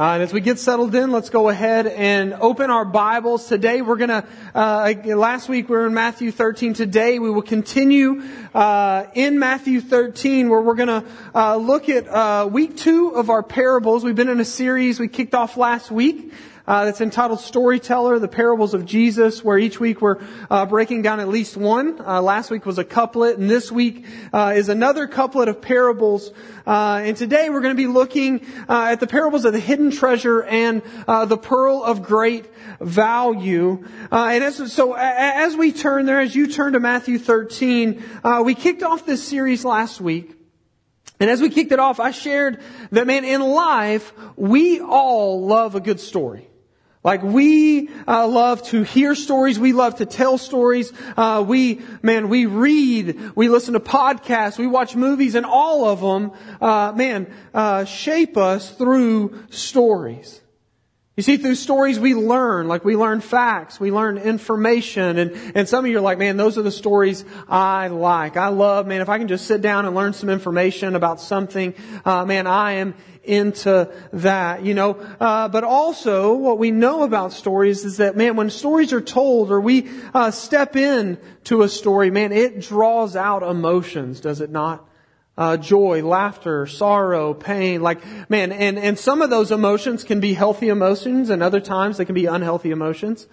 Uh, and as we get settled in, let's go ahead and open our Bibles. Today we're gonna, uh, last week we were in Matthew 13. Today we will continue, uh, in Matthew 13 where we're gonna, uh, look at, uh, week two of our parables. We've been in a series we kicked off last week uh, that's entitled Storyteller, the Parables of Jesus, where each week we're uh, breaking down at least one. Uh, last week was a couplet, and this week uh, is another couplet of parables. Uh, and today we're going to be looking uh, at the parables of the hidden treasure and the pearl of great value. and as, so as we turn there, as you turn to Matthew 13, we kicked off this series last week. And as we kicked it off, I shared that man, in life, we all love a good story. Like we uh, love to hear stories, we love to tell stories. Uh, we, man, we read, we listen to podcasts, we watch movies, and all of them, uh, man, uh, shape us through stories. You see, through stories we learn, like we learn facts, we learn information, and, and some of you are like, man, those are the stories I like. I love, man, if I can just sit down and learn some information about something, uh, man, I am into that, you know. Uh, but also, what we know about stories is that, man, when stories are told or we uh, step in to a story, man, it draws out emotions, does it not? Uh, joy, laughter, sorrow, pain, like, man, and, and some of those emotions can be healthy emotions and other times they can be unhealthy emotions.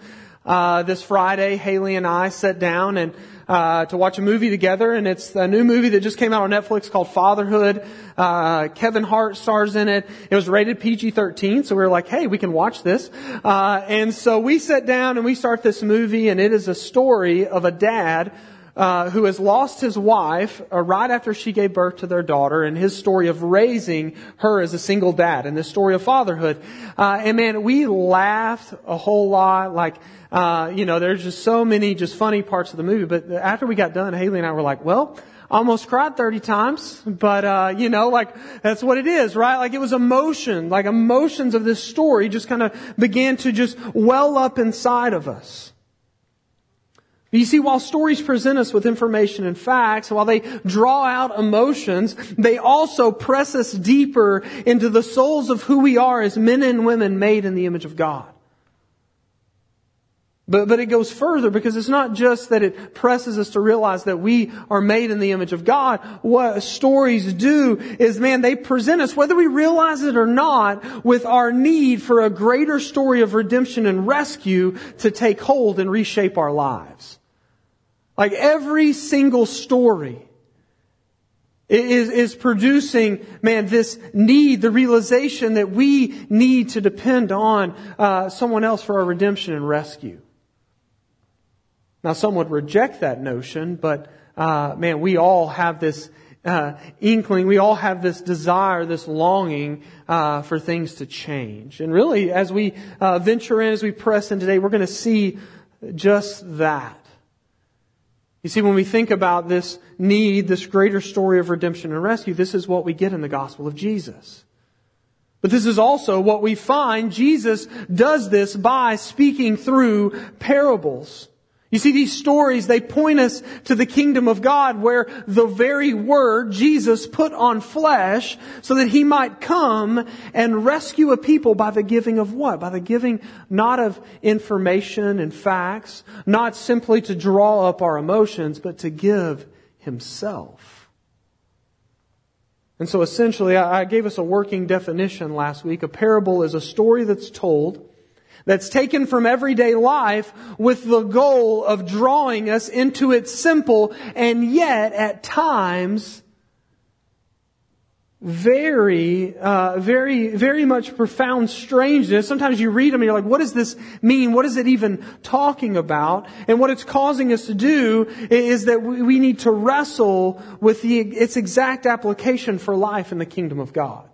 Uh, this Friday, Haley and I sat down and uh, to watch a movie together, and it's a new movie that just came out on Netflix called Fatherhood. Uh, Kevin Hart stars in it. It was rated PG-13, so we were like, hey, we can watch this. Uh, and so we sat down and we start this movie, and it is a story of a dad uh, who has lost his wife uh, right after she gave birth to their daughter, and his story of raising her as a single dad, and this story of fatherhood. Uh, and man, we laughed a whole lot. Like uh, you know, there's just so many just funny parts of the movie. But after we got done, Haley and I were like, well, almost cried 30 times, but, uh, you know, like, that's what it is, right? Like it was emotion, like emotions of this story just kind of began to just well up inside of us. You see, while stories present us with information and facts, while they draw out emotions, they also press us deeper into the souls of who we are as men and women made in the image of God. But, but it goes further because it's not just that it presses us to realize that we are made in the image of God. What stories do is, man, they present us, whether we realize it or not, with our need for a greater story of redemption and rescue to take hold and reshape our lives. Like every single story is, is producing, man, this need, the realization that we need to depend on uh, someone else for our redemption and rescue. Now, some would reject that notion, but uh, man, we all have this uh, inkling, we all have this desire, this longing uh, for things to change. And really, as we uh, venture in, as we press in today, we're going to see just that. You see, when we think about this need, this greater story of redemption and rescue, this is what we get in the gospel of Jesus. But this is also what we find Jesus does this by speaking through parables. You see, these stories, they point us to the kingdom of God where the very word Jesus put on flesh so that he might come and rescue a people by the giving of what? By the giving not of information and facts, not simply to draw up our emotions, but to give himself. And so essentially, I gave us a working definition last week. A parable is a story that's told that's taken from everyday life with the goal of drawing us into its simple and yet at times very, uh, very, very much profound strangeness. Sometimes you read them and you're like, what does this mean? What is it even talking about? And what it's causing us to do is that we need to wrestle with the, its exact application for life in the kingdom of God.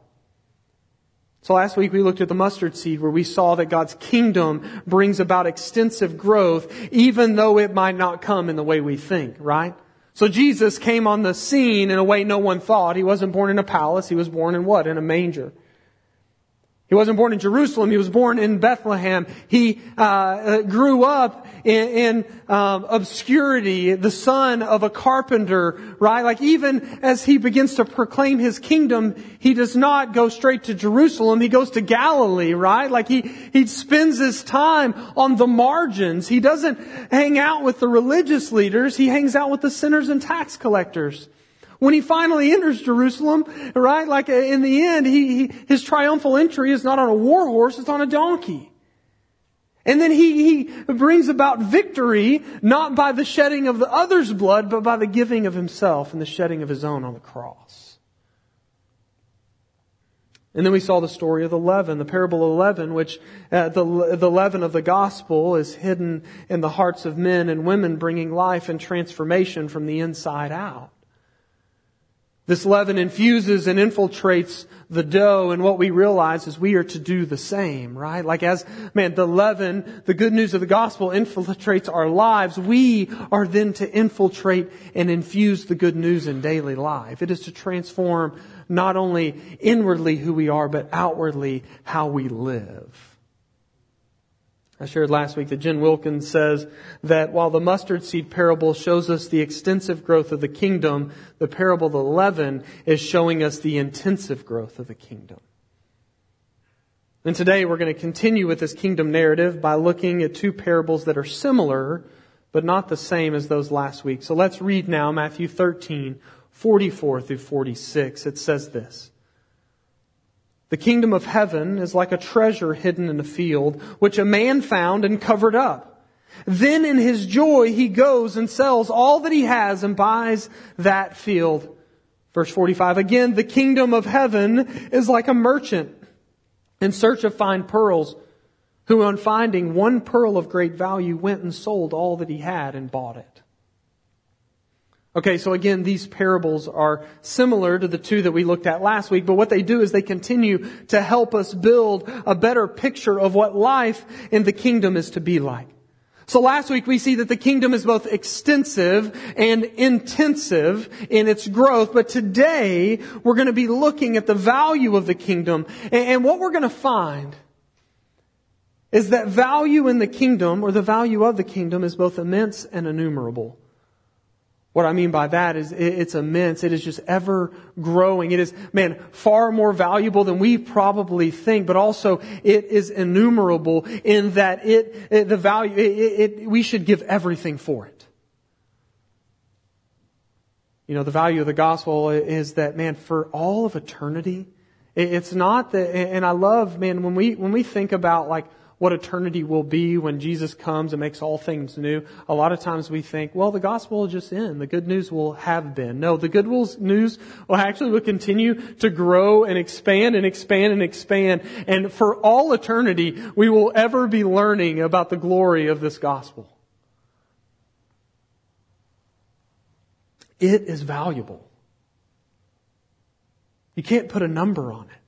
So last week we looked at the mustard seed where we saw that God's kingdom brings about extensive growth even though it might not come in the way we think, right? So Jesus came on the scene in a way no one thought. He wasn't born in a palace. He was born in what? In a manger. He wasn't born in Jerusalem. He was born in Bethlehem. He uh, uh, grew up in, in um, obscurity, the son of a carpenter, right? Like even as he begins to proclaim his kingdom, he does not go straight to Jerusalem. He goes to Galilee, right? Like he, he spends his time on the margins. He doesn't hang out with the religious leaders. He hangs out with the sinners and tax collectors. When he finally enters Jerusalem, right, like uh, in the end, he, he, his triumphal entry is not on a war horse, it's on a donkey. And then he, he brings about victory, not by the shedding of the other's blood, but by the giving of himself and the shedding of his own on the cross. And then we saw the story of the leaven, the parable of the leaven, which uh, the, the leaven of the gospel is hidden in the hearts of men and women, bringing life and transformation from the inside out. This leaven infuses and infiltrates the dough, and what we realize is we are to do the same, right? Like as, man, the leaven, the good news of the gospel infiltrates our lives, we are then to infiltrate and infuse the good news in daily life. It is to transform not only inwardly who we are, but outwardly how we live. I shared last week that Jen Wilkins says that while the mustard seed parable shows us the extensive growth of the kingdom, the parable of the leaven is showing us the intensive growth of the kingdom. And today we're going to continue with this kingdom narrative by looking at two parables that are similar, but not the same as those last week. So let's read now Matthew 13, 44 through 46. It says this. The kingdom of heaven is like a treasure hidden in a field, which a man found and covered up. Then in his joy, he goes and sells all that he has and buys that field. Verse 45, again, the kingdom of heaven is like a merchant in search of fine pearls, who on finding one pearl of great value went and sold all that he had and bought it. Okay, so again, these parables are similar to the two that we looked at last week, but what they do is they continue to help us build a better picture of what life in the kingdom is to be like. So last week we see that the kingdom is both extensive and intensive in its growth, but today we're going to be looking at the value of the kingdom, and what we're going to find is that value in the kingdom, or the value of the kingdom, is both immense and innumerable. What I mean by that is it's immense. It is just ever growing. It is, man, far more valuable than we probably think, but also it is innumerable in that it, it the value, it, it, we should give everything for it. You know, the value of the gospel is that, man, for all of eternity, it's not that, and I love, man, when we, when we think about like, what eternity will be when Jesus comes and makes all things new, a lot of times we think, well, the gospel will just end. The good news will have been. No, the good news will actually will continue to grow and expand and expand and expand. And for all eternity, we will ever be learning about the glory of this gospel. It is valuable. You can't put a number on it.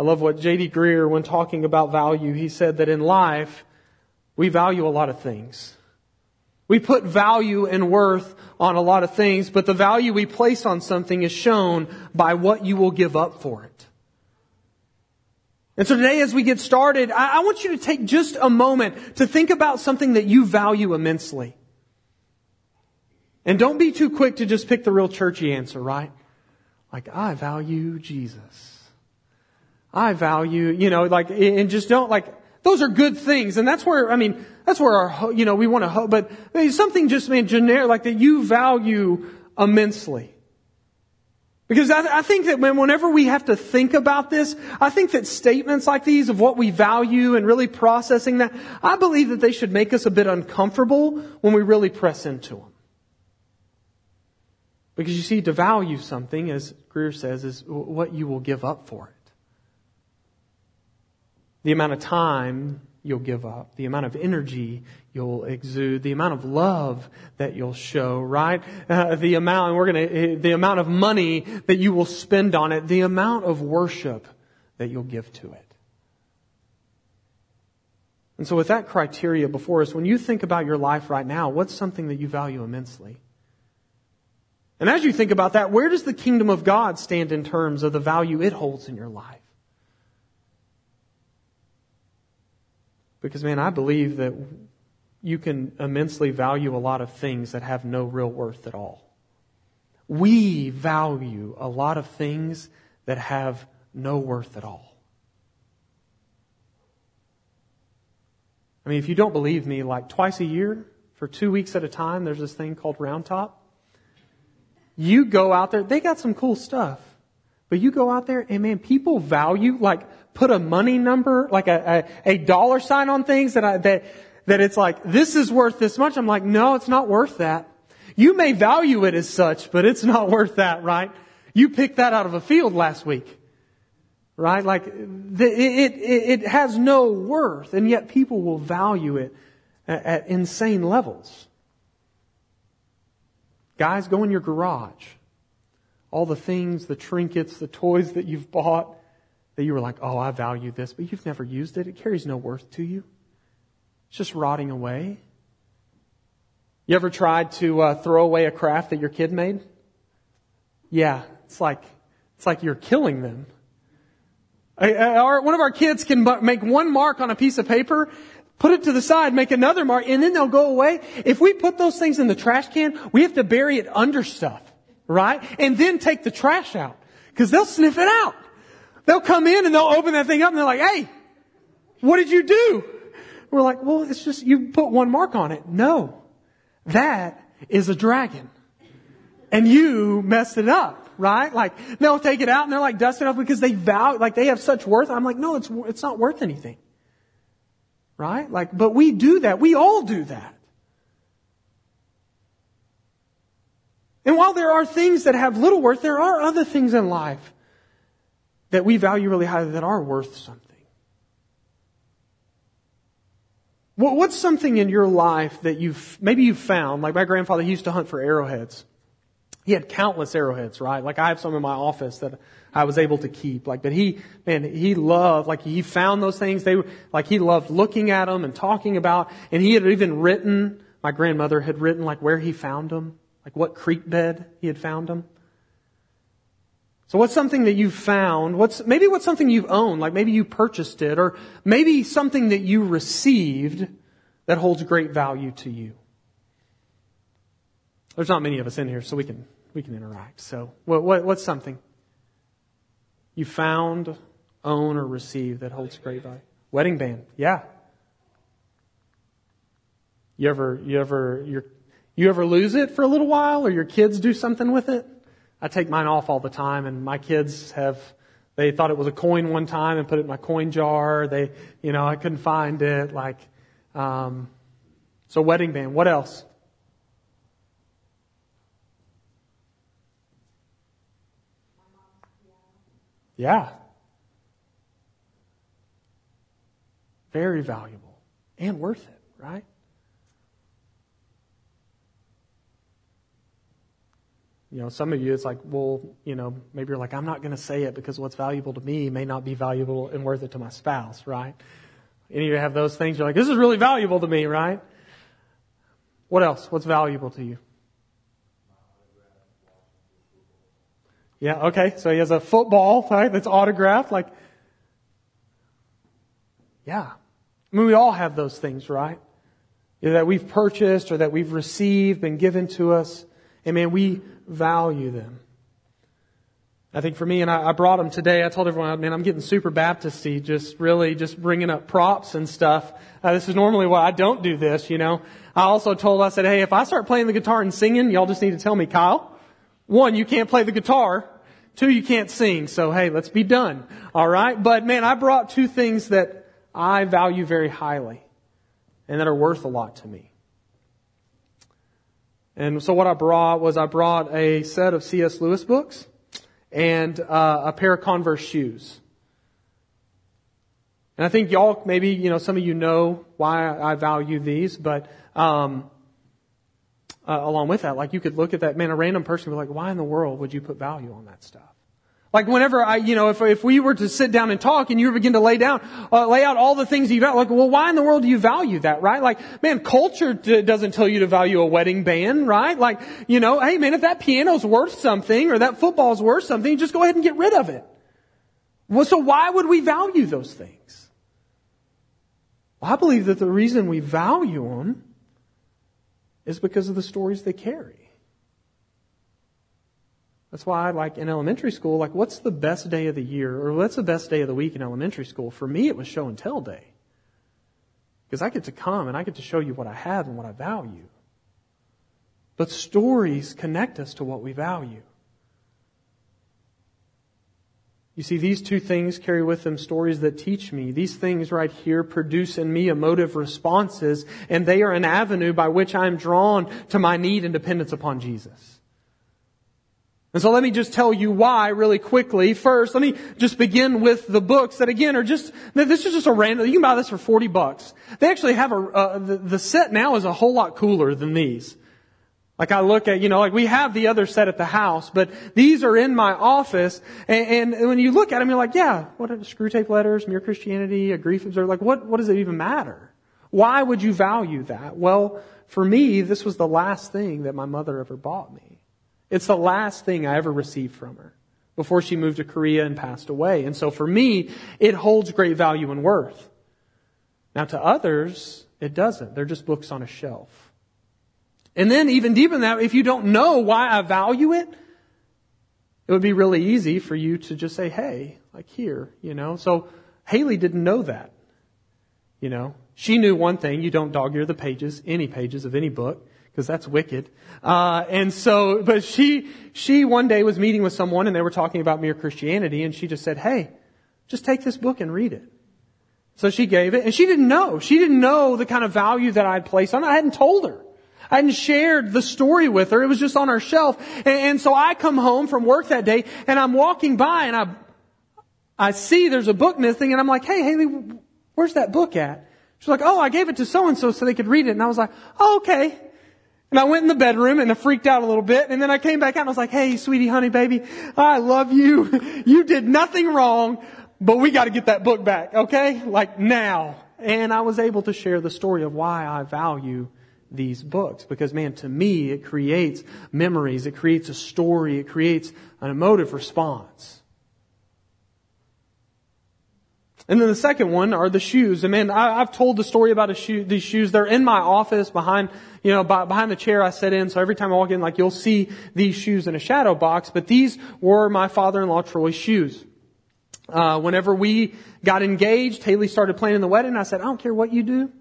I love what J.D. Greear, when talking about value, he said that in life, we value a lot of things. We put value and worth on a lot of things, but the value we place on something is shown by what you will give up for it. And so today as we get started, I, want you to take just a moment to think about something that you value immensely. And don't be too quick to just pick the real churchy answer, right? Like, I value Jesus. I value, you know, like, and just don't like, those are good things. And that's where, I mean, that's where our, you know, we want to hope, but something just made generic, like that you value immensely. Because I, I think that when, whenever we have to think about this, I think that statements like these of what we value and really processing that, I believe that they should make us a bit uncomfortable when we really press into them. Because you see, to value something, as Greear says, is what you will give up for it the amount of time you'll give up, the amount of energy you'll exude, the amount of love that you'll show, right? Uh, the amount, and we're gonna, uh, the amount of money that you will spend on it, the amount of worship that you'll give to it. And so with that criteria before us, when you think about your life right now, what's something that you value immensely? And as you think about that, where does the kingdom of God stand in terms of the value it holds in your life? Because, man, I believe that you can immensely value a lot of things that have no real worth at all. We value a lot of things that have no worth at all. I mean, if you don't believe me, like twice a year, for two weeks at a time, there's this thing called Round Top. You go out there, they got some cool stuff. But you go out there and man, people value, like, put a money number, like a, a, a dollar sign on things that I, that, that it's like, this is worth this much. I'm like, no, it's not worth that. You may value it as such, but it's not worth that, right? You picked that out of a field last week. Right? Like, the, it, it, it has no worth, and yet people will value it at, at insane levels. Guys, go in your garage. All the things, the trinkets, the toys that you've bought that you were like, oh, I value this, but you've never used it. It carries no worth to you. It's just rotting away. You ever tried to uh, throw away a craft that your kid made? Yeah, it's like it's like you're killing them. Our, one of our kids can make one mark on a piece of paper, put it to the side, make another mark, and then they'll go away. If we put those things in the trash can, we have to bury it under stuff, right? And then take the trash out. Cause they'll sniff it out. They'll come in and they'll open that thing up and they're like, hey, what did you do? We're like, well, it's just, you put one mark on it. No. That is a dragon. And you messed it up right? Like they'll take it out and they're like dust it off because they vow, like they have such worth. I'm like, no, it's, it's not worth anything. Right? Like, but we do that. We all do that. And while there are things that have little worth, there are other things in life that we value really highly that are worth something. What's something in your life that you've, maybe you've found, like my grandfather, he used to hunt for arrowheads. He had countless arrowheads, right? Like I have some in my office that I was able to keep. Like, but he, man, he loved, like he found those things. They were, like he loved looking at them and talking about, and he had even written, my grandmother had written like where he found them, like what creek bed he had found them. So what's something that you've found? What's, maybe what's something you've owned, like maybe you purchased it, or maybe something that you received that holds great value to you. There's not many of us in here, so we can we can interact. So, what, what, what's something you found, own, or receive that holds great value? Wedding band, yeah. You ever, you ever, you you ever lose it for a little while, or your kids do something with it? I take mine off all the time, and my kids have. They thought it was a coin one time and put it in my coin jar. They, you know, I couldn't find it. Like, um, so wedding band. What else? Yeah. Very valuable and worth it, right? You know, some of you, it's like, well, you know, maybe you're like, I'm not going to say it because what's valuable to me may not be valuable and worth it to my spouse, right? Any of you have those things? You're like, this is really valuable to me, right? What else? What's valuable to you? Yeah, okay. So he has a football, right, that's autographed. Like, yeah. I mean, we all have those things, right? Either that we've purchased or that we've received, been given to us. And man, we value them. I think for me, and I, I brought them today, I told everyone, man, I'm getting super Baptisty, just really just bringing up props and stuff. Uh, this is normally why I don't do this, you know. I also told, I said, hey, if I start playing the guitar and singing, y'all just need to tell me, Kyle, one, you can't play the guitar. Two, you can't sing. So hey, let's be done. All right. But man, I brought two things that I value very highly and that are worth a lot to me. And so what I brought was I brought a set of C.S. Lewis books and uh, a pair of Converse shoes. And I think y'all, maybe, you know, some of you know why I value these, but um, uh, along with that. Like you could look at that, man, a random person would be like, why in the world would you put value on that stuff? Like whenever I, you know, if, if we were to sit down and talk and you begin to lay down, uh, lay out all the things you value, like, well, why in the world do you value that, right? Like, man, culture doesn't tell you to value a wedding band, right? Like, you know, hey man, if that piano's worth something or that football's worth something, just go ahead and get rid of it. Well, so why would we value those things? Well, I believe that the reason we value them is because of the stories they carry. That's why, I like in elementary school, like what's the best day of the year or what's the best day of the week in elementary school? For me, it was show and tell day. Because I get to come and I get to show you what I have and what I value. But stories connect us to what we value. You see, these two things carry with them stories that teach me. These things right here produce in me emotive responses, and they are an avenue by which I am drawn to my need and dependence upon Jesus. And so let me just tell you why really quickly. First, let me just begin with the books that again are just, this is just a random, you can buy this for 40 bucks. They actually have a, uh, the, the set now is a whole lot cooler than these. Like I look at, you know, like we have the other set at the house, but these are in my office. And, and when you look at them, you're like, yeah, what are Screwtape Letters, mere Christianity, a Grief Observed? Like what, what does it even matter? Why would you value that? Well, for me, this was the last thing that my mother ever bought me. It's the last thing I ever received from her before she moved to Korea and passed away. And so for me, it holds great value and worth. Now to others, it doesn't. They're just books on a shelf. And then even deeper than that, if you don't know why I value it, it would be really easy for you to just say, hey, like here, you know. So Haley didn't know that. You know, she knew one thing, you don't dog ear the pages, any pages of any book because that's wicked. Uh, and so, but she, she one day was meeting with someone and they were talking about mere Christianity and she just said, hey, just take this book and read it. So she gave it and she didn't know. She didn't know the kind of value that I'd placed on it. I hadn't told her. I hadn't shared the story with her. It was just on our shelf. And, and so I come home from work that day and I'm walking by and I, I see there's a book missing and I'm like, hey, Haley, where's that book at? She's like, oh, I gave it to so and so so they could read it. And I was like, oh, okay. And I went in the bedroom and I freaked out a little bit. And then I came back out and I was like, hey, sweetie, honey, baby, I love you. You did nothing wrong, but we got to get that book back, okay? Like now. And I was able to share the story of why I value these books. Because man, to me, it creates memories. It creates a story. It creates an emotive response. And then the second one are the shoes. And man, I, have told the story about shoe, these shoes. They're in my office behind, you know, behind the chair I sit in. So every time I walk in, like you'll see these shoes in a shadow box. But these were my father-in-law Troy's shoes. Uh, whenever we got engaged, Haley started planning the wedding. I said, I don't care what you do.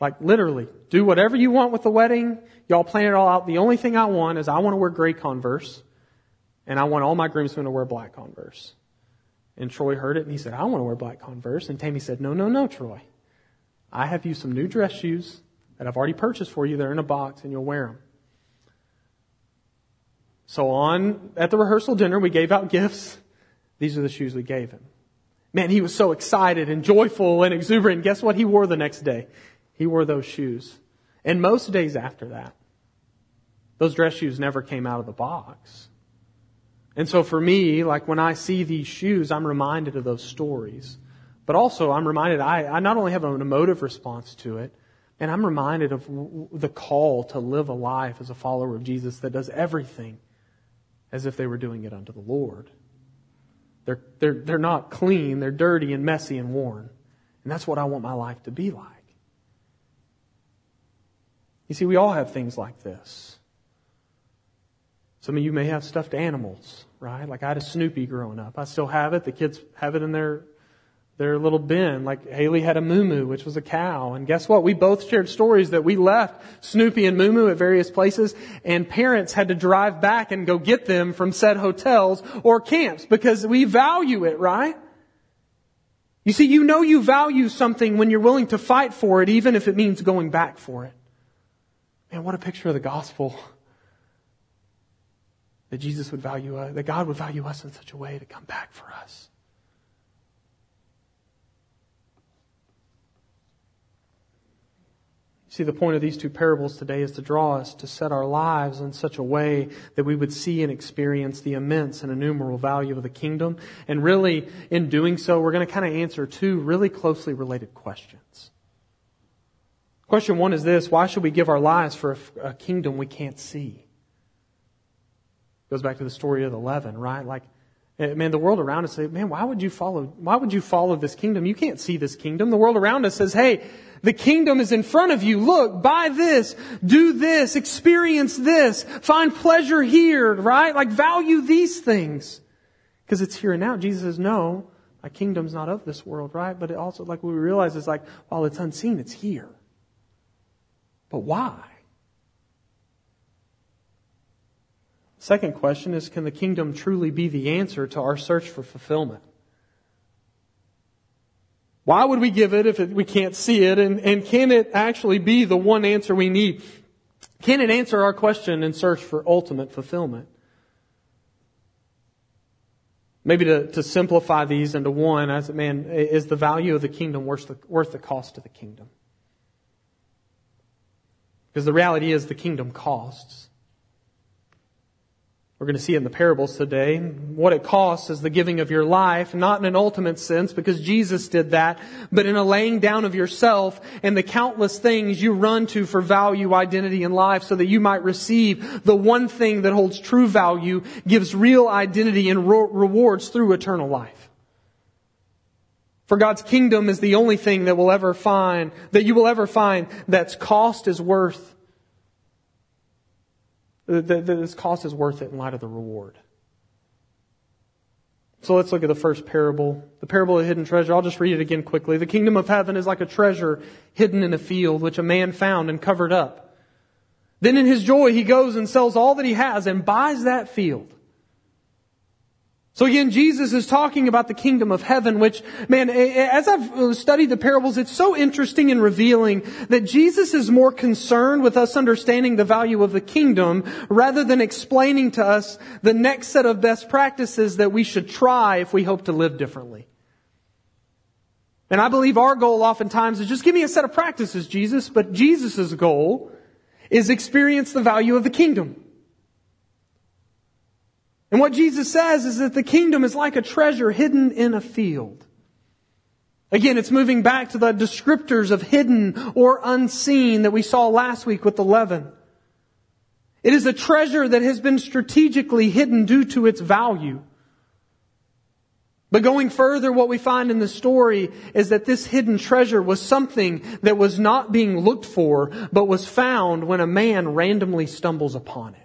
Like literally, do whatever you want with the wedding. Y'all plan it all out. The only thing I want is I want to wear gray Converse, and I want all my groomsmen to wear black Converse. And Troy heard it and he said, I want to wear black Converse. And Tammy said, No, no, no, Troy. I have you some new dress shoes that I've already purchased for you. They're in a box and you'll wear them. So on at the rehearsal dinner, we gave out gifts. These are the shoes we gave him. Man, he was so excited and joyful and exuberant. Guess what he wore the next day? He wore those shoes. And most days after that, those dress shoes never came out of the box. And so for me, like when I see these shoes, I'm reminded of those stories. But also, I'm reminded, I, I not only have an emotive response to it, and I'm reminded of the call to live a life as a follower of Jesus that does everything as if they were doing it unto the Lord. They're, they're, they're not clean, they're dirty and messy and worn. And that's what I want my life to be like. You see, we all have things like this. Some of you may have stuffed animals, right? Like I had a Snoopy growing up. I still have it. The kids have it in their their little bin. Like Haley had a Moo moo, which was a cow. And guess what? We both shared stories that we left Snoopy and Moo Moo at various places and parents had to drive back and go get them from said hotels or camps because we value it, right? You see, you know you value something when you're willing to fight for it, even if it means going back for it. Man, what a picture of the gospel that Jesus would value us, that God would value us in such a way to come back for us. See, the point of these two parables today is to draw us to set our lives in such a way that we would see and experience the immense and innumerable value of the kingdom. And really, in doing so, we're going to kind of answer two really closely related questions. Question one is this Why should we give our lives for a kingdom we can't see? Goes back to the story of the leaven, right? Like, eh, man, the world around us say, man, why would you follow, why would you follow this kingdom? You can't see this kingdom. The world around us says, hey, the kingdom is in front of you. Look, buy this, do this, experience this, find pleasure here, right? Like value these things. Because it's here and now. Jesus says, no, my kingdom's not of this world, right? But it also, like we realize is like, while it's unseen, it's here. But why? Second question is, can the kingdom truly be the answer to our search for fulfillment? Why would we give it if it, we can't see it? And, and can it actually be the one answer we need? Can it answer our question and search for ultimate fulfillment? Maybe to, to simplify these into one, I said, man, is the value of the kingdom worth the, worth the cost of the kingdom? Because the reality is the kingdom costs. We're going to see in the parables today. What it costs is the giving of your life, not in an ultimate sense because Jesus did that, but in a laying down of yourself and the countless things you run to for value, identity, and life so that you might receive the one thing that holds true value, gives real identity and rewards through eternal life. For God's kingdom is the only thing that will ever find, that you will ever find that's cost is worth that this cost is worth it in light of the reward. So let's look at the first parable, the parable of the hidden treasure. I'll just read it again quickly. The kingdom of heaven is like a treasure hidden in a field, which a man found and covered up. Then in his joy, he goes and sells all that he has and buys that field. So again, Jesus is talking about the kingdom of heaven, which, man, as I've uh, studied the parables, it's so interesting and revealing that Jesus is more concerned with us understanding the value of the kingdom rather than explaining to us the next set of best practices that we should try if we hope to live differently. And I believe our goal oftentimes is just give me a set of practices, Jesus, but Jesus' goal is experience the value of the kingdom. And what Jesus says is that the kingdom is like a treasure hidden in a field. Again, it's moving back to the descriptors of hidden or unseen that we saw last week with the leaven. It is a treasure that has been strategically hidden due to its value. But going further, what we find in the story is that this hidden treasure was something that was not being looked for, but was found when a man randomly stumbles upon it.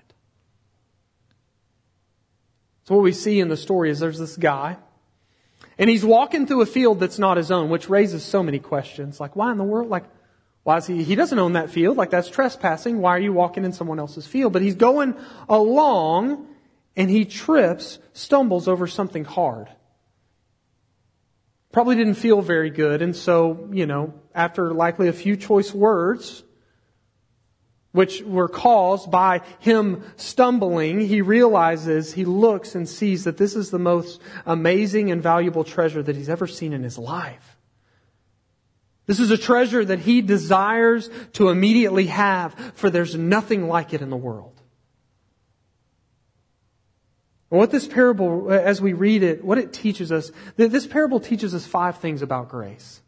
So what we see in the story is there's this guy, and he's walking through a field that's not his own, which raises so many questions. Like, why in the world? Like, why is he, he doesn't own that field. Like, that's trespassing. Why are you walking in someone else's field? But he's going along, and he trips, stumbles over something hard. Probably didn't feel very good, and so, you know, after likely a few choice words, which were caused by him stumbling, he realizes, he looks and sees that this is the most amazing and valuable treasure that he's ever seen in his life. This is a treasure that he desires to immediately have, for there's nothing like it in the world. And what this parable, as we read it, what it teaches us, this parable teaches us five things about grace.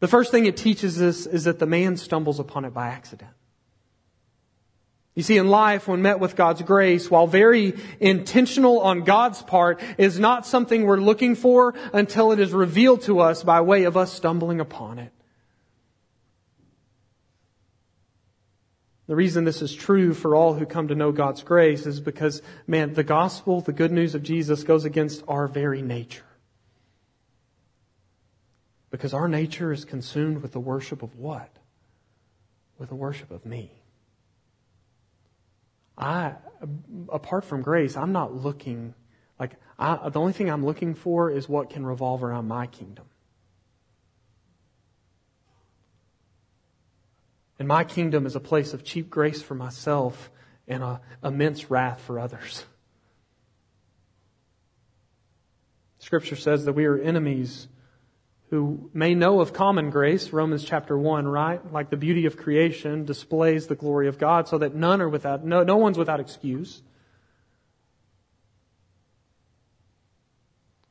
The first thing it teaches us is that the man stumbles upon it by accident. You see, in life, when met with God's grace, while very intentional on God's part, is not something we're looking for until it is revealed to us by way of us stumbling upon it. The reason this is true for all who come to know God's grace is because, man, the gospel, the good news of Jesus goes against our very nature. Because our nature is consumed with the worship of what? With the worship of me. I, apart from grace, I'm not looking, like, I, the only thing I'm looking for is what can revolve around my kingdom. And my kingdom is a place of cheap grace for myself and a immense wrath for others. Scripture says that we are enemies who may know of common grace, Romans chapter 1, right? Like the beauty of creation displays the glory of God so that none are without, no, no one's without excuse.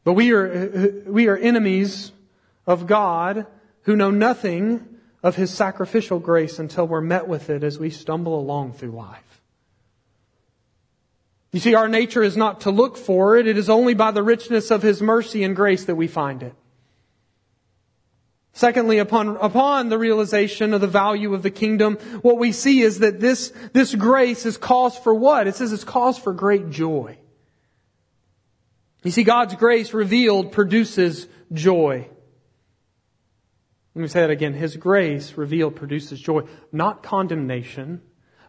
But we are, we are enemies of God who know nothing of His sacrificial grace until we're met with it as we stumble along through life. You see, our nature is not to look for it. It is only by the richness of His mercy and grace that we find it. Secondly, upon, upon the realization of the value of the kingdom, what we see is that this, this grace is cause for what? It says it's cause for great joy. You see, God's grace revealed produces joy. Let me say that again. His grace revealed produces joy, not condemnation,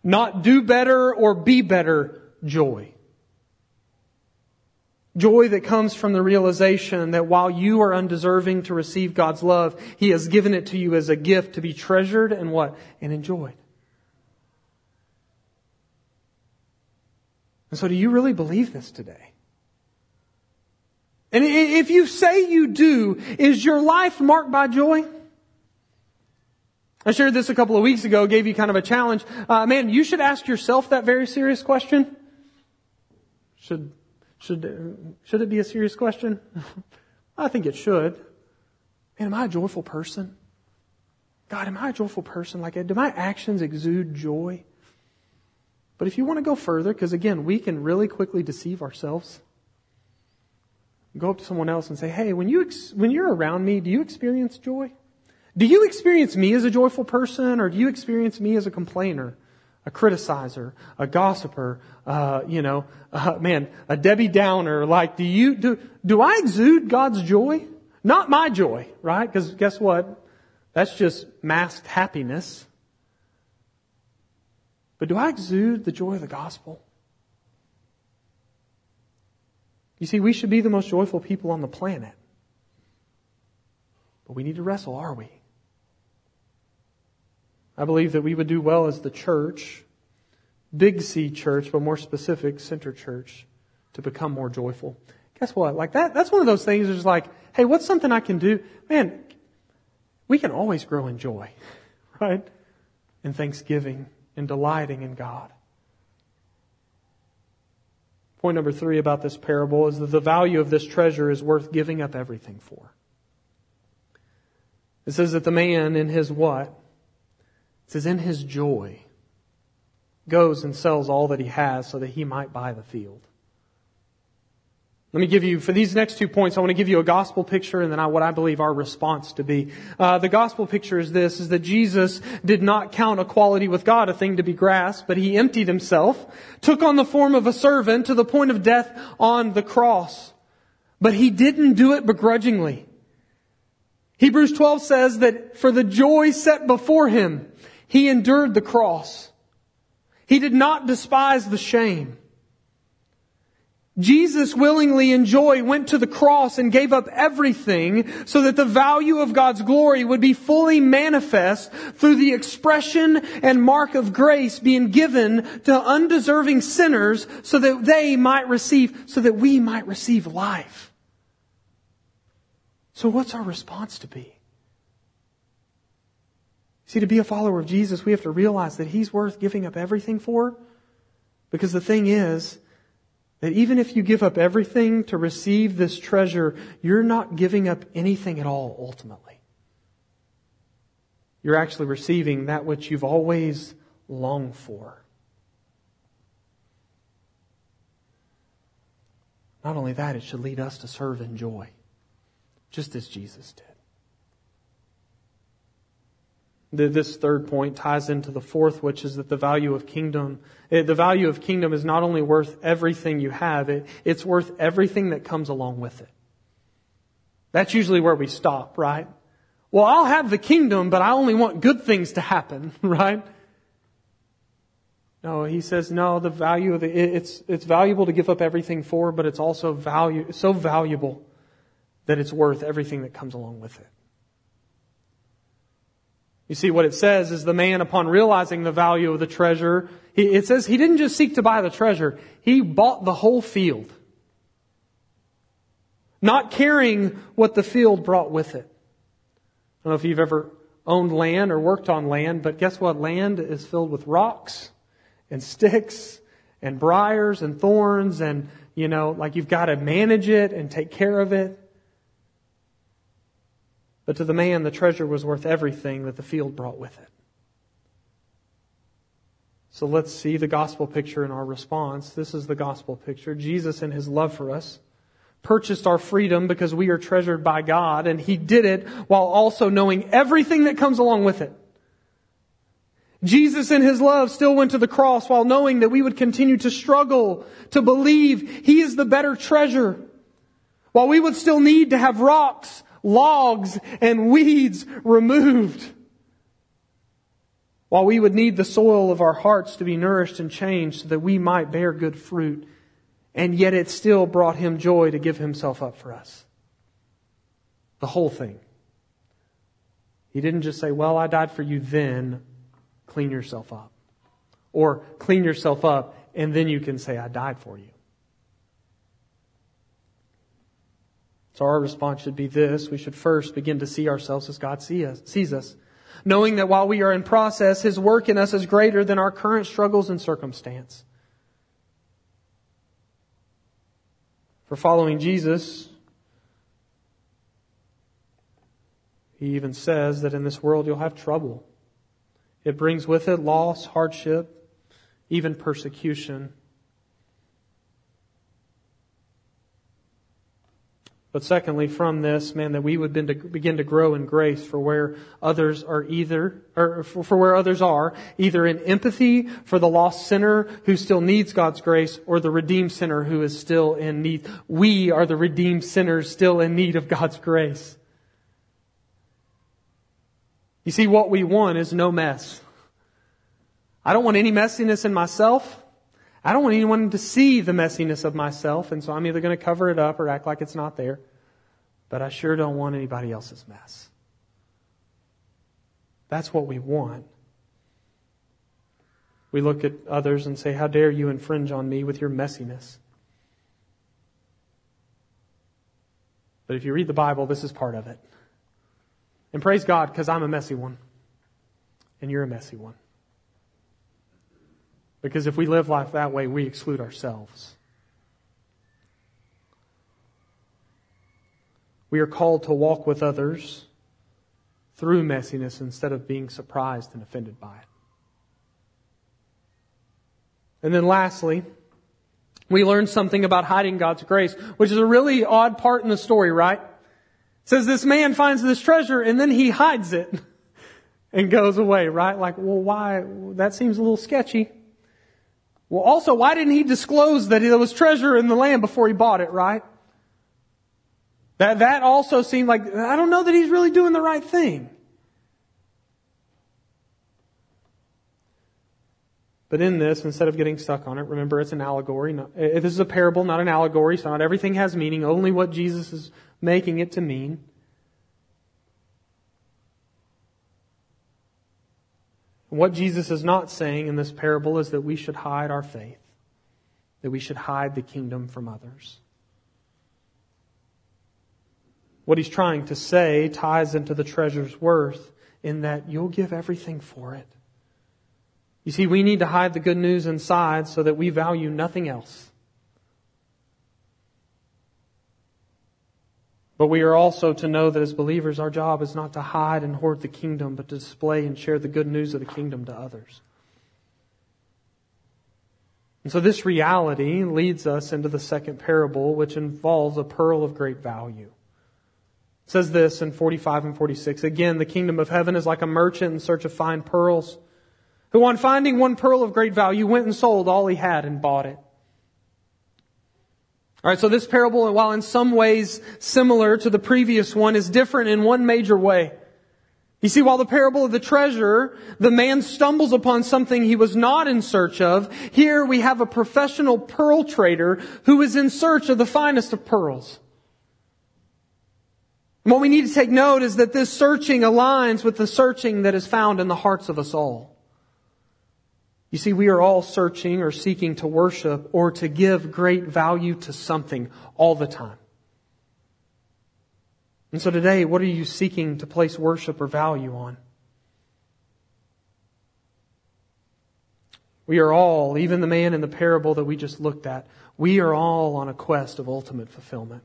not do better or be better joy. Joy that comes from the realization that while you are undeserving to receive God's love, He has given it to you as a gift to be treasured and what? And enjoyed. And so do you really believe this today? And if you say you do, is your life marked by joy? I shared this a couple of weeks ago, gave you kind of a challenge. Uh, man, you should ask yourself that very serious question. Should should, should it be a serious question? I think it should. Man, am I a joyful person? God, am I a joyful person? Like, do my actions exude joy? But if you want to go further, because again, we can really quickly deceive ourselves. Go up to someone else and say, hey, when, you ex- when you're around me, do you experience joy? Do you experience me as a joyful person or do you experience me as a complainer? A criticizer, a gossiper, uh, you know, uh, man, a Debbie Downer. Like, do you, do, do I exude God's joy? Not my joy, right? Because guess what? That's just masked happiness. But do I exude the joy of the gospel? You see, we should be the most joyful people on the planet. But we need to wrestle, are we? I believe that we would do well as the church, big C church, but more specific, center church, to become more joyful. Guess what? Like that, that's one of those things that's like, hey, what's something I can do? Man, we can always grow in joy, right? In thanksgiving and delighting in God. Point number three about this parable is that the value of this treasure is worth giving up everything for. It says that the man in his what? It says, in his joy, goes and sells all that he has so that he might buy the field. Let me give you, for these next two points, I want to give you a gospel picture and then I, what I believe our response to be. Uh, the gospel picture is this, is that Jesus did not count equality with God a thing to be grasped, but he emptied himself, took on the form of a servant to the point of death on the cross. But he didn't do it begrudgingly. Hebrews 12 says that for the joy set before him, he endured the cross. He did not despise the shame. Jesus willingly and joy went to the cross and gave up everything so that the value of God's glory would be fully manifest through the expression and mark of grace being given to undeserving sinners so that they might receive, so that we might receive life. So what's our response to be? See, to be a follower of Jesus, we have to realize that He's worth giving up everything for. Because the thing is, that even if you give up everything to receive this treasure, you're not giving up anything at all ultimately. You're actually receiving that which you've always longed for. Not only that, it should lead us to serve in joy, just as Jesus did. This third point ties into the fourth, which is that the value of kingdom, eh, the value of kingdom is not only worth everything you have, it, it's worth everything that comes along with it. That's usually where we stop, right? Well, I'll have the kingdom, but I only want good things to happen, right? No, he says, no, the value of it, it's, it's valuable to give up everything for, but it's also value, so valuable that it's worth everything that comes along with it. You see, what it says is the man, upon realizing the value of the treasure, he, it says he didn't just seek to buy the treasure, he bought the whole field. Not caring what the field brought with it. I don't know if you've ever owned land or worked on land, but guess what? Land is filled with rocks and sticks and briars and thorns and, you know, like you've got to manage it and take care of it. But to the man, the treasure was worth everything that the field brought with it. So let's see the gospel picture in our response. This is the gospel picture. Jesus, in his love for us, purchased our freedom because we are treasured by God, and He did it while also knowing everything that comes along with it. Jesus in His love still went to the cross while knowing that we would continue to struggle to believe He is the better treasure. While we would still need to have rocks, logs, and weeds removed. While we would need the soil of our hearts to be nourished and changed so that we might bear good fruit and yet it still brought him joy to give himself up for us. The whole thing. He didn't just say, Well, I died for you then, clean yourself up. Or clean yourself up, and then you can say, I died for you. So our response should be this. We should first begin to see ourselves as God see us, sees us. Knowing that while we are in process, His work in us is greater than our current struggles and circumstance. for following Jesus. He even says that in this world you'll have trouble. It brings with it loss, hardship, even persecution. But secondly, from this, man, that we would begin to grow in grace for where others are either, or for where others are, either in empathy for the lost sinner who still needs God's grace or the redeemed sinner who is still in need. We are the redeemed sinners still in need of God's grace. You see, what we want is no mess. I don't want any messiness in myself. I don't want anyone to see the messiness of myself, and so I'm either going to cover it up or act like it's not there. But I sure don't want anybody else's mess. That's what we want. We look at others and say, How dare you infringe on me with your messiness? But if you read the Bible, this is part of it. And praise God, because I'm a messy one. And you're a messy one. Because if we live life that way, we exclude ourselves. We are called to walk with others through messiness instead of being surprised and offended by it. And then lastly, we learn something about hiding God's grace, which is a really odd part in the story, right? It says this man finds this treasure and then he hides it and goes away, right? Like, well, why? That seems a little sketchy. Well, also, why didn't he disclose that there was treasure in the land before he bought it, right? That, that also seemed like, I don't know that he's really doing the right thing. But in this, instead of getting stuck on it, remember it's an allegory. Not, this is a parable, not an allegory, so not everything has meaning, only what Jesus is making it to mean. What Jesus is not saying in this parable is that we should hide our faith, that we should hide the kingdom from others. What he's trying to say ties into the treasure's worth in that you'll give everything for it. You see, we need to hide the good news inside so that we value nothing else. But we are also to know that as believers, our job is not to hide and hoard the kingdom, but to display and share the good news of the kingdom to others. And so this reality leads us into the second parable, which involves a pearl of great value. It says this in 45 and 46. Again, the kingdom of heaven is like a merchant in search of fine pearls, who on finding one pearl of great value went and sold all he had and bought it. Alright, so this parable, while in some ways similar to the previous one, is different in one major way. You see, while the parable of the treasure, the man stumbles upon something he was not in search of, here we have a professional pearl trader who is in search of the finest of pearls. And what we need to take note is that this searching aligns with the searching that is found in the hearts of us all. You see, we are all searching or seeking to worship or to give great value to something all the time. And so today, what are you seeking to place worship or value on? We are all, even the man in the parable that we just looked at, we are all on a quest of ultimate fulfillment.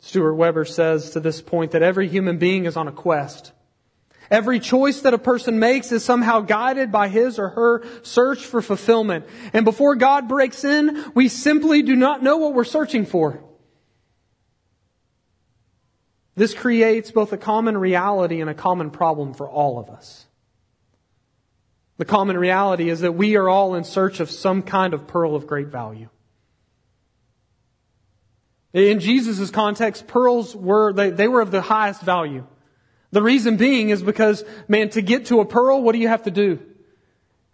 Stuart Weber says to this point that every human being is on a quest. Every choice that a person makes is somehow guided by his or her search for fulfillment. And before God breaks in, we simply do not know what we're searching for. This creates both a common reality and a common problem for all of us. The common reality is that we are all in search of some kind of pearl of great value. In Jesus' context, pearls were, they, they were of the highest value. The reason being is because, man, to get to a pearl, what do you have to do?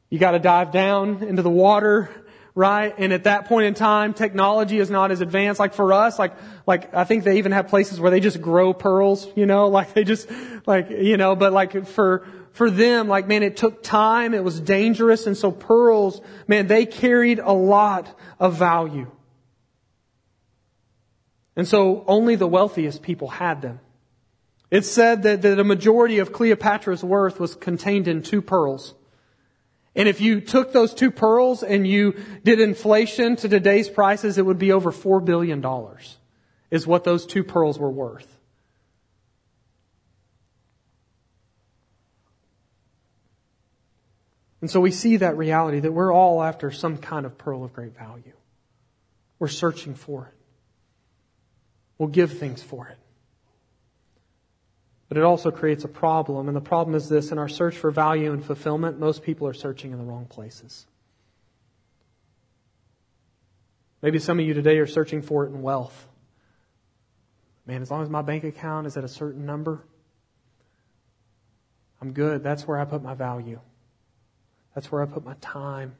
You gotta dive down into the water, right? And at that point in time, technology is not as advanced. Like for us, like, like, I think they even have places where they just grow pearls, you know, like they just, like, you know, but like for, for them, like, man, it took time, it was dangerous, and so pearls, man, they carried a lot of value. And so only the wealthiest people had them. It's said that, that a majority of Cleopatra's worth was contained in two pearls. And if you took those two pearls and you did inflation to today's prices, it would be over $4 billion is what those two pearls were worth. And so we see that reality that we're all after some kind of pearl of great value. We're searching for it. We'll give things for it. But it also creates a problem, and the problem is this in our search for value and fulfillment, most people are searching in the wrong places. Maybe some of you today are searching for it in wealth. Man, as long as my bank account is at a certain number, I'm good. That's where I put my value. That's where I put my time.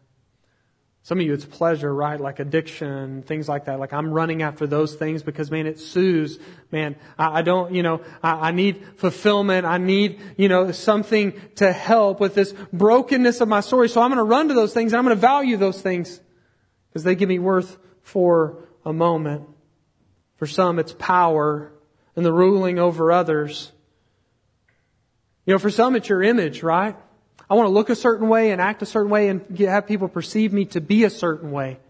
Some of you, it's pleasure, right? Like addiction, things like that. Like I'm running after those things because, man, it soothes. Man, I, I don't, you know, I, I, need fulfillment. I need, you know, something to help with this brokenness of my story. So I'm going to run to those things and I'm going to value those things because they give me worth for a moment. For some, it's power and the ruling over others. You know, for some, it's your image, right? I want to look a certain way and act a certain way and have people perceive me to be a certain way.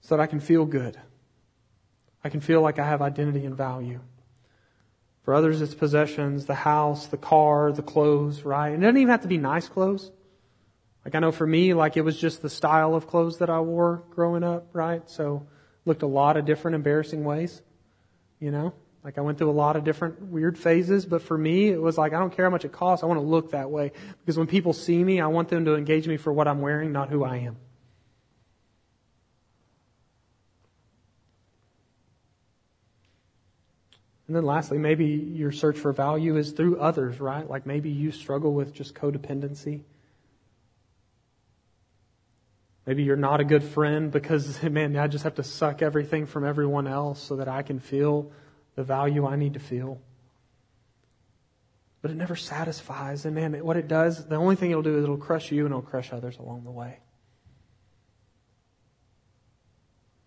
So that I can feel good. I can feel like I have identity and value. For others, it's possessions, the house, the car, the clothes, right? And it doesn't even have to be nice clothes. Like I know for me, like it was just the style of clothes that I wore growing up, right? So looked a lot of different embarrassing ways, you know? Like I went through a lot of different weird phases, but for me, it was like, I don't care how much it costs. I want to look that way. Because when people see me, I want them to engage me for what I'm wearing, not who I am. And then lastly, maybe your search for value is through others, right? Like maybe you struggle with just codependency. Maybe you're not a good friend because, man, I just have to suck everything from everyone else so that I can feel the value I need to feel. But it never satisfies. And man, what it does, the only thing it'll do is it'll crush you and it'll crush others along the way.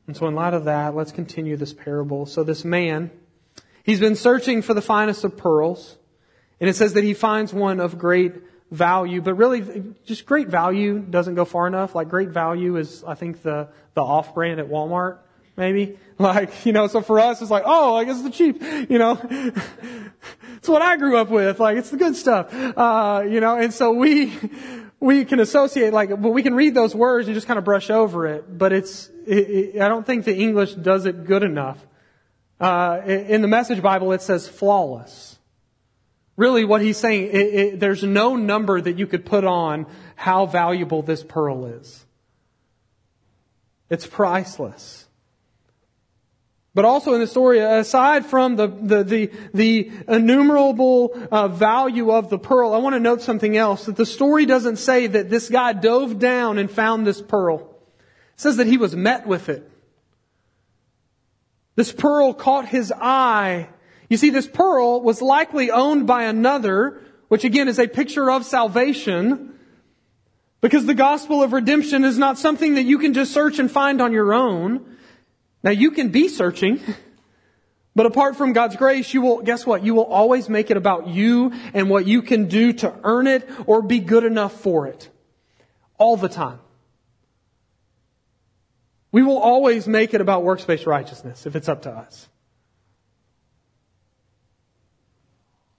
And so, in light of that, let's continue this parable. So, this man, he's been searching for the finest of pearls. And it says that he finds one of great value, but really, just great value doesn't go far enough. Like, great value is, I think, the, the off brand at Walmart maybe. Like, you know, so for us, it's like, oh, I guess the cheap, you know. it's what I grew up with. Like, it's the good stuff. Uh, you know, and so we, we can associate, like, but we can read those words and just kind of brush over it. But it's, it, it, I don't think the English does it good enough. Uh, in the Message Bible, it says flawless. Really, what he's saying, it, there's no number that you could put on how valuable this pearl is. It's priceless. But also in the story, aside from the, the, the, the innumerable uh, value of the pearl, I want to note something else. That the story doesn't say that this guy dove down and found this pearl. It says that he was met with it. This pearl caught his eye. You see, this pearl was likely owned by another, which again is a picture of salvation. Because the gospel of redemption is not something that you can just search and find on your own. Now you can be searching, but apart from God's grace, you will, guess what? You will always make it about you and what you can do to earn it or be good enough for it. All the time. We will always make it about works-based righteousness if it's up to us.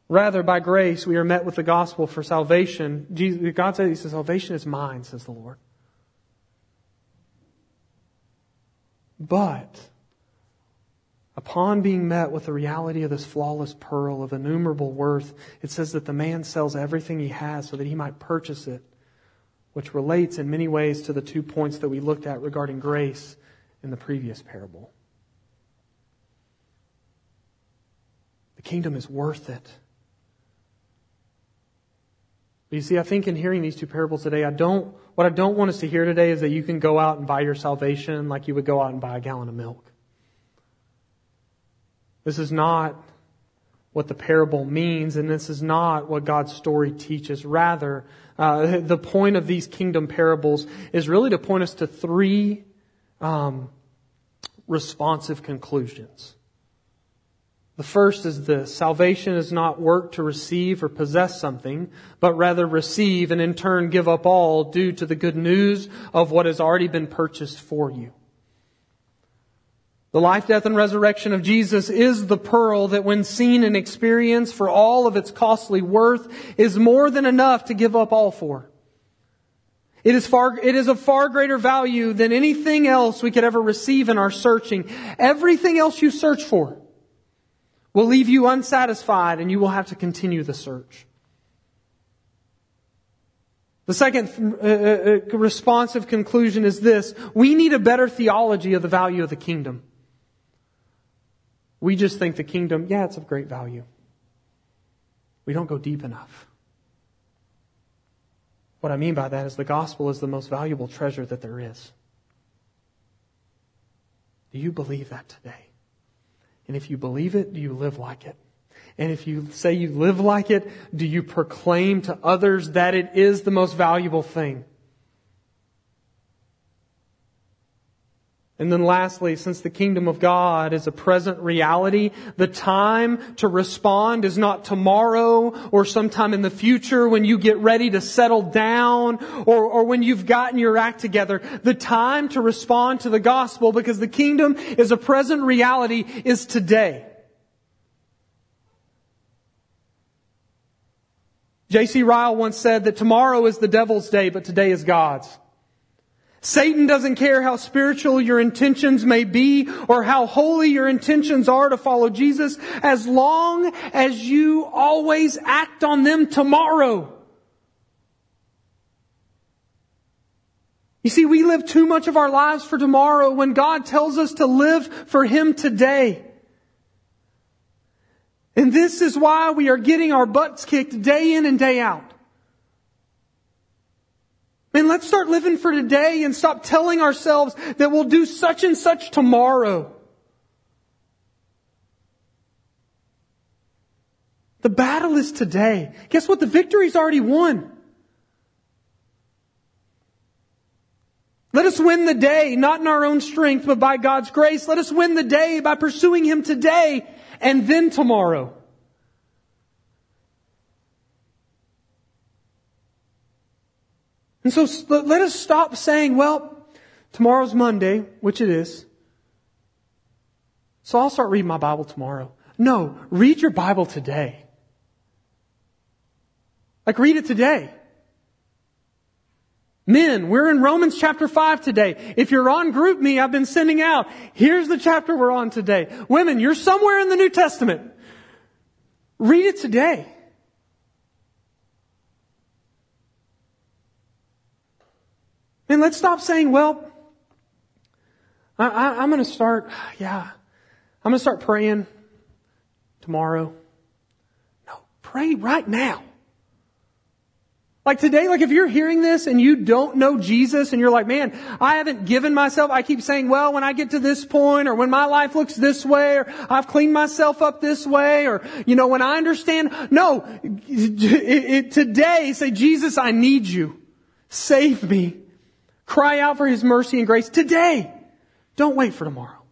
Rather, by grace, we are met with the gospel for salvation. Jesus, God says, He says, salvation is mine, says the Lord. But, upon being met with the reality of this flawless pearl of innumerable worth, it says that the man sells everything he has so that he might purchase it, which relates in many ways to the two points that we looked at regarding grace in the previous parable. The kingdom is worth it. But you see, I think in hearing these two parables today, I don't, what I don't want us to hear today is that you can go out and buy your salvation like you would go out and buy a gallon of milk. This is not what the parable means, and this is not what God's story teaches. Rather, uh, the point of these kingdom parables is really to point us to three um, responsive conclusions. The first is this salvation is not work to receive or possess something, but rather receive and in turn give up all due to the good news of what has already been purchased for you. The life, death, and resurrection of Jesus is the pearl that when seen and experienced for all of its costly worth is more than enough to give up all for. It is far, it is of far greater value than anything else we could ever receive in our searching. Everything else you search for will leave you unsatisfied and you will have to continue the search. The second uh, uh, uh, responsive conclusion is this. We need a better theology of the value of the kingdom. We just think the kingdom, yeah, it's of great value. We don't go deep enough. What I mean by that is the gospel is the most valuable treasure that there is. Do you believe that today? And if you believe it, do you live like it? And if you say you live like it, do you proclaim to others that it is the most valuable thing? And then lastly, since the kingdom of God is a present reality, the time to respond is not tomorrow or sometime in the future when you get ready to settle down or, or when you've gotten your act together. The time to respond to the gospel because the kingdom is a present reality is today. J.C. Ryle once said that tomorrow is the devil's day, but today is God's. Satan doesn't care how spiritual your intentions may be or how holy your intentions are to follow Jesus as long as you always act on them tomorrow. You see, we live too much of our lives for tomorrow when God tells us to live for Him today. And this is why we are getting our butts kicked day in and day out. Man, let's start living for today and stop telling ourselves that we'll do such and such tomorrow. The battle is today. Guess what? The victory's already won. Let us win the day, not in our own strength, but by God's grace. Let us win the day by pursuing Him today and then tomorrow. And so let us stop saying, well, tomorrow's Monday, which it is. So I'll start reading my Bible tomorrow. No, read your Bible today. Like read it today. Men, we're in Romans chapter 5 today. If you're on GroupMe, I've been sending out, here's the chapter we're on today. Women, you're somewhere in the New Testament. Read it today. And let's stop saying, well, I, am going to start, yeah, I'm going to start praying tomorrow. No, pray right now. Like today, like if you're hearing this and you don't know Jesus and you're like, man, I haven't given myself, I keep saying, well, when I get to this point or when my life looks this way or I've cleaned myself up this way or, you know, when I understand, no, it, it, today say, Jesus, I need you. Save me. Cry out for His mercy and grace today. Don't wait for tomorrow.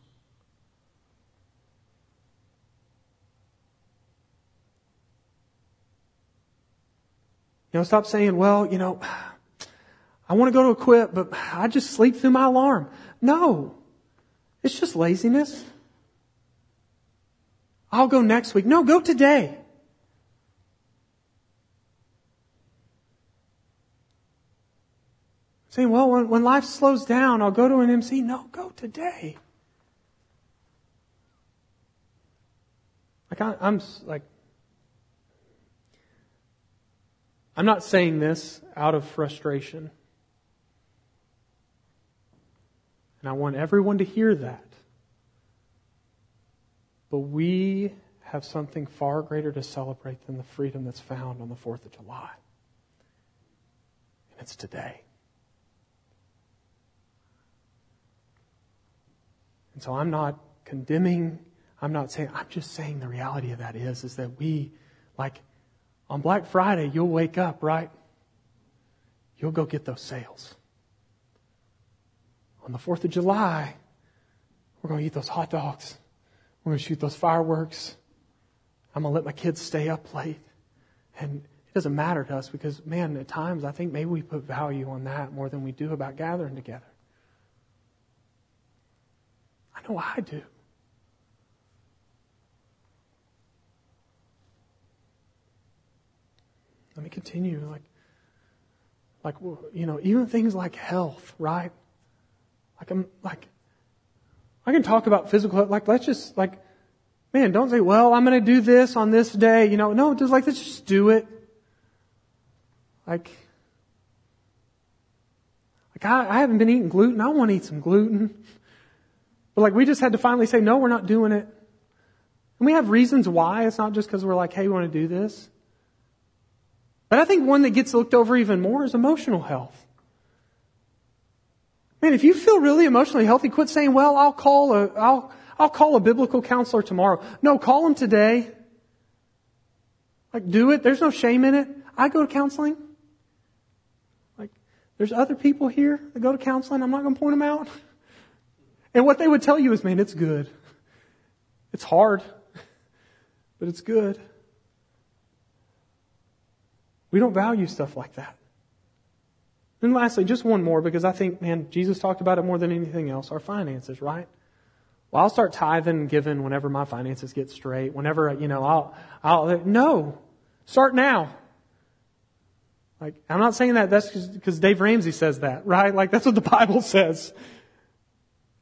You know, stop saying, well, you know, I want to go to equip, but I just sleep through my alarm. No. It's just laziness. I'll go next week. No, go today. Saying, well, when, when life slows down, I'll go to an MC. No, go today. Like, I, I'm like, I'm not saying this out of frustration. And I want everyone to hear that. But we have something far greater to celebrate than the freedom that's found on the 4th of July. And it's today. And so I'm not condemning, I'm not saying, I'm just saying the reality of that is, is that we, like, on Black Friday, you'll wake up, right? You'll go get those sales. On the 4th of July, we're going to eat those hot dogs. We're going to shoot those fireworks. I'm going to let my kids stay up late. And it doesn't matter to us because, man, at times I think maybe we put value on that more than we do about gathering together. Know I do. Let me continue. Like, like you know, even things like health, right? Like I'm like I can talk about physical like let's just like man, don't say, well, I'm gonna do this on this day, you know, no, just like let's just do it. Like like I, I haven't been eating gluten, I want to eat some gluten. But like we just had to finally say, no, we're not doing it. And we have reasons why. It's not just because we're like, hey, we want to do this. But I think one that gets looked over even more is emotional health. Man, if you feel really emotionally healthy, quit saying, well, I'll call a, I'll, I'll call a biblical counselor tomorrow. No, call him today. Like, do it. There's no shame in it. I go to counseling. Like, there's other people here that go to counseling. I'm not going to point them out. And what they would tell you is, man, it's good. It's hard, but it's good. We don't value stuff like that. And lastly, just one more because I think, man, Jesus talked about it more than anything else our finances, right? Well, I'll start tithing and giving whenever my finances get straight. Whenever, you know, I'll, I'll, no. Start now. Like, I'm not saying that that's because Dave Ramsey says that, right? Like, that's what the Bible says.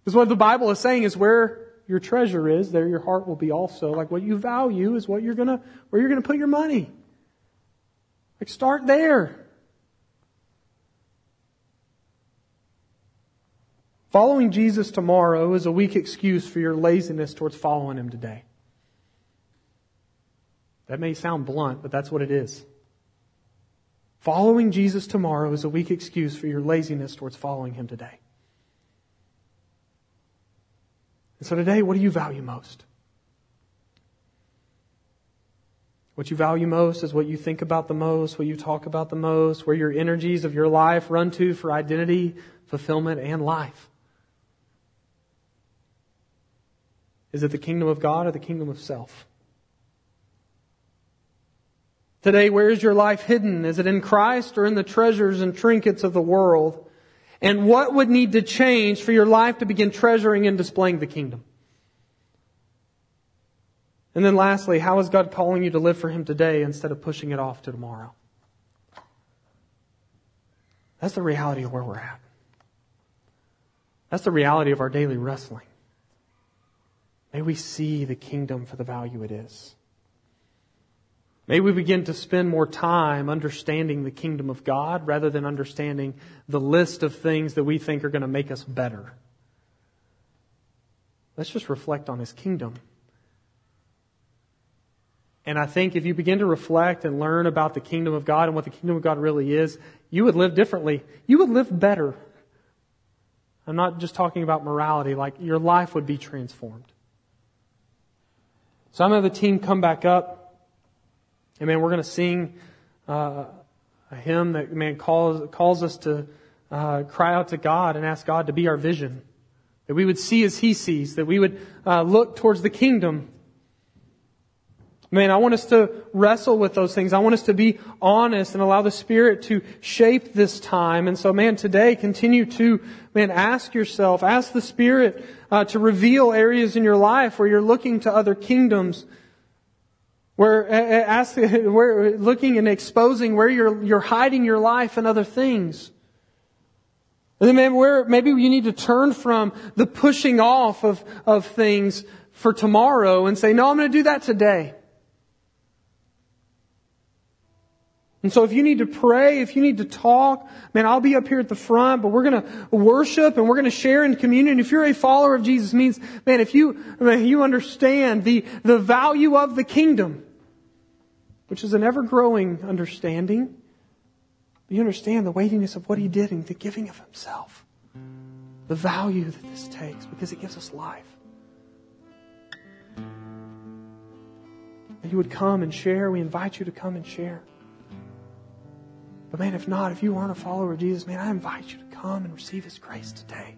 Because what the Bible is saying is where your treasure is, there your heart will be also. Like, what you value is what you're gonna, where you're gonna put your money. Like, start there. Following Jesus tomorrow is a weak excuse for your laziness towards following Him today. That may sound blunt, but that's what it is. Following Jesus tomorrow is a weak excuse for your laziness towards following Him today. And so today, what do you value most? What you value most is what you think about the most, what you talk about the most, where your energies of your life run to for identity, fulfillment, and life. Is it the kingdom of God or the kingdom of self? Today, where is your life hidden? Is it in Christ or in the treasures and trinkets of the world? And what would need to change for your life to begin treasuring and displaying the kingdom? And then lastly, how is God calling you to live for Him today instead of pushing it off to tomorrow? That's the reality of where we're at. That's the reality of our daily wrestling. May we see the kingdom for the value it is. May we begin to spend more time understanding the kingdom of God rather than understanding the list of things that we think are going to make us better. Let's just reflect on His kingdom. And I think if you begin to reflect and learn about the kingdom of God and what the kingdom of God really is, you would live differently. You would live better. I'm not just talking about morality, like your life would be transformed. So I'm going to have the team come back up. And man, we're going to sing uh, a hymn that man calls calls us to uh, cry out to God and ask God to be our vision, that we would see as He sees, that we would uh, look towards the kingdom. Man, I want us to wrestle with those things. I want us to be honest and allow the Spirit to shape this time. And so, man, today continue to, man, ask yourself, ask the Spirit uh, to reveal areas in your life where you're looking to other kingdoms. Where, uh, uh, ask, where, looking and exposing where you're, you're hiding your life and other things. And then maybe, where, maybe you need to turn from the pushing off of, of things for tomorrow and say, no, I'm going to do that today. And so if you need to pray, if you need to talk, man, I'll be up here at the front, but we're going to worship and we're going to share in communion. If you're a follower of Jesus means, man, if you, you understand the, the value of the kingdom, which is an ever growing understanding, you understand the weightiness of what he did and the giving of himself. The value that this takes because it gives us life. That you would come and share. We invite you to come and share. But man, if not, if you aren't a follower of Jesus, man, I invite you to come and receive His grace today.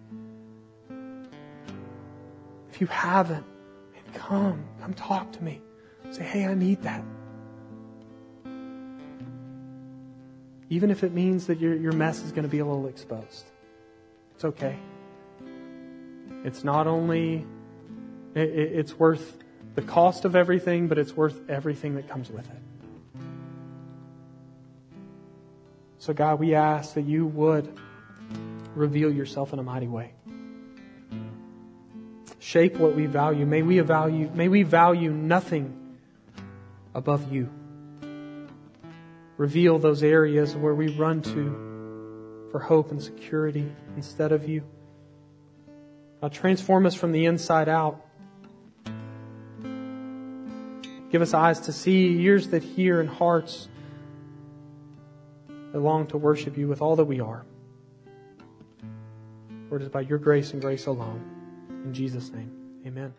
If you haven't, man, come, come talk to me. Say, hey, I need that. Even if it means that your, your mess is going to be a little exposed. It's okay. It's not only, it, it's worth the cost of everything, but it's worth everything that comes with it. So, God, we ask that you would reveal yourself in a mighty way. Shape what we value. May we value, may we value nothing above you. Reveal those areas where we run to for hope and security instead of you. God, transform us from the inside out. Give us eyes to see, ears that hear, and hearts that long to worship you with all that we are. For it is by your grace and grace alone. In Jesus' name, amen.